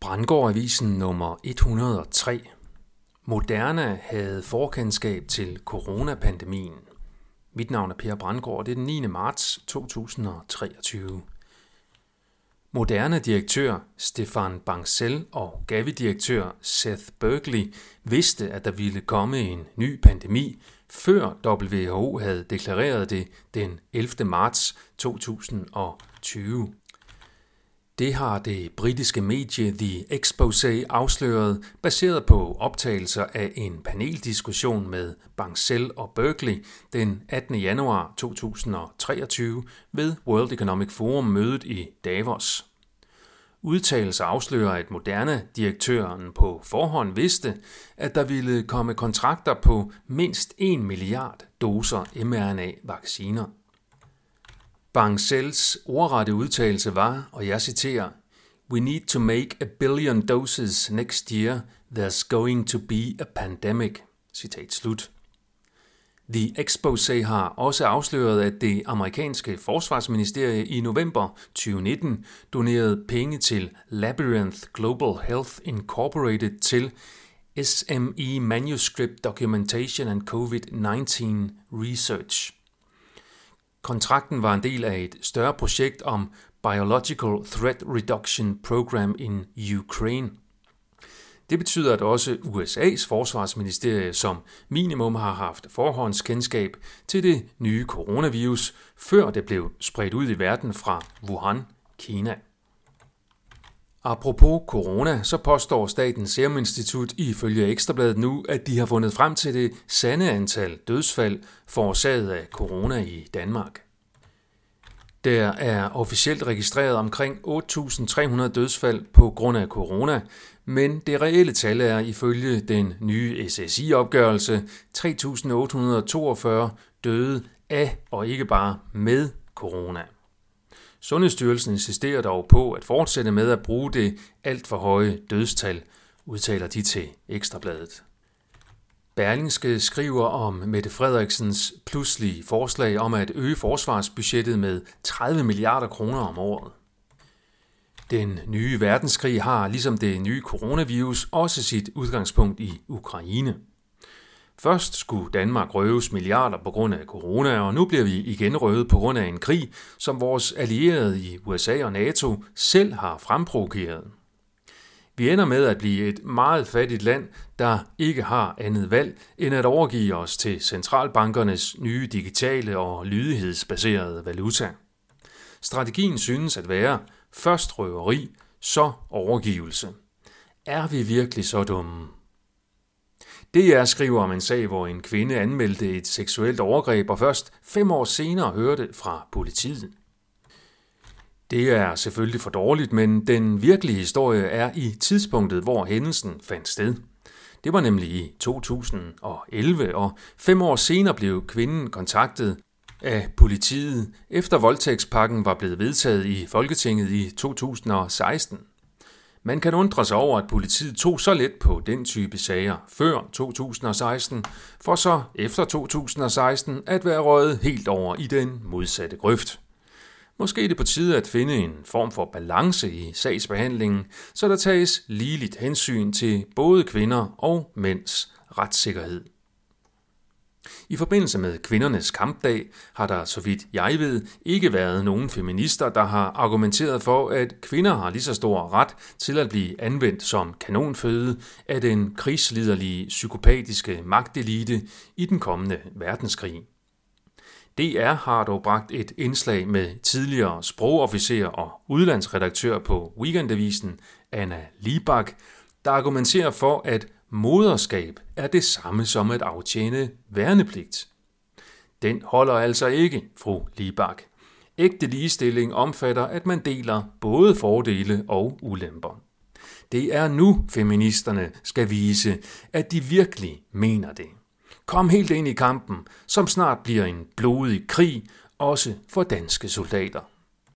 Brandgårdavisen nummer 103. Moderna havde forkendskab til coronapandemien. Mit navn er Per Brandgård, det er den 9. marts 2023. Moderna-direktør Stefan Bancel og Gavi-direktør Seth Berkley vidste, at der ville komme en ny pandemi, før WHO havde deklareret det den 11. marts 2020. Det har det britiske medie The Exposé afsløret, baseret på optagelser af en paneldiskussion med Bancel og Berkeley den 18. januar 2023 ved World Economic Forum mødet i Davos. Udtalelser afslører, at moderne direktøren på forhånd vidste, at der ville komme kontrakter på mindst 1 milliard doser mRNA-vacciner. Bancels ordrette udtalelse var, og jeg citerer, We need to make a billion doses next year. There's going to be a pandemic. Citat slut. The Expose har også afsløret, at det amerikanske forsvarsministerie i november 2019 donerede penge til Labyrinth Global Health Incorporated til SME Manuscript Documentation and COVID-19 Research. Kontrakten var en del af et større projekt om Biological Threat Reduction Program in Ukraine. Det betyder, at også USA's forsvarsministerie som minimum har haft forhåndskendskab til det nye coronavirus, før det blev spredt ud i verden fra Wuhan, Kina. Apropos corona, så påstår Statens Serum Institut ifølge Ekstrabladet nu, at de har fundet frem til det sande antal dødsfald forårsaget af corona i Danmark. Der er officielt registreret omkring 8.300 dødsfald på grund af corona, men det reelle tal er ifølge den nye SSI-opgørelse 3.842 døde af og ikke bare med corona. Sundhedsstyrelsen insisterer dog på at fortsætte med at bruge det alt for høje dødstal, udtaler de til Ekstrabladet. Berlingske skriver om Mette Frederiksens pludselige forslag om at øge forsvarsbudgettet med 30 milliarder kroner om året. Den nye verdenskrig har, ligesom det nye coronavirus, også sit udgangspunkt i Ukraine. Først skulle Danmark røves milliarder på grund af corona, og nu bliver vi igen røvet på grund af en krig, som vores allierede i USA og NATO selv har fremprovokeret. Vi ender med at blive et meget fattigt land, der ikke har andet valg end at overgive os til centralbankernes nye digitale og lydighedsbaserede valuta. Strategien synes at være først røveri, så overgivelse. Er vi virkelig så dumme? DR skriver om en sag, hvor en kvinde anmeldte et seksuelt overgreb og først fem år senere hørte fra politiet. Det er selvfølgelig for dårligt, men den virkelige historie er i tidspunktet, hvor hændelsen fandt sted. Det var nemlig i 2011, og fem år senere blev kvinden kontaktet af politiet, efter voldtægtspakken var blevet vedtaget i Folketinget i 2016. Man kan undre sig over, at politiet tog så let på den type sager før 2016, for så efter 2016 at være røget helt over i den modsatte grøft. Måske er det på tide at finde en form for balance i sagsbehandlingen, så der tages ligeligt hensyn til både kvinder og mænds retssikkerhed. I forbindelse med kvindernes kampdag har der, så vidt jeg ved, ikke været nogen feminister, der har argumenteret for, at kvinder har lige så stor ret til at blive anvendt som kanonføde af den krigsliderlige psykopatiske magtelite i den kommende verdenskrig. DR har dog bragt et indslag med tidligere sprogofficer og udlandsredaktør på Weekendavisen, Anna Libak, der argumenterer for, at moderskab er det samme som at aftjene værnepligt. Den holder altså ikke, fru Libak. Ægte ligestilling omfatter, at man deler både fordele og ulemper. Det er nu, feministerne skal vise, at de virkelig mener det. Kom helt ind i kampen, som snart bliver en blodig krig, også for danske soldater.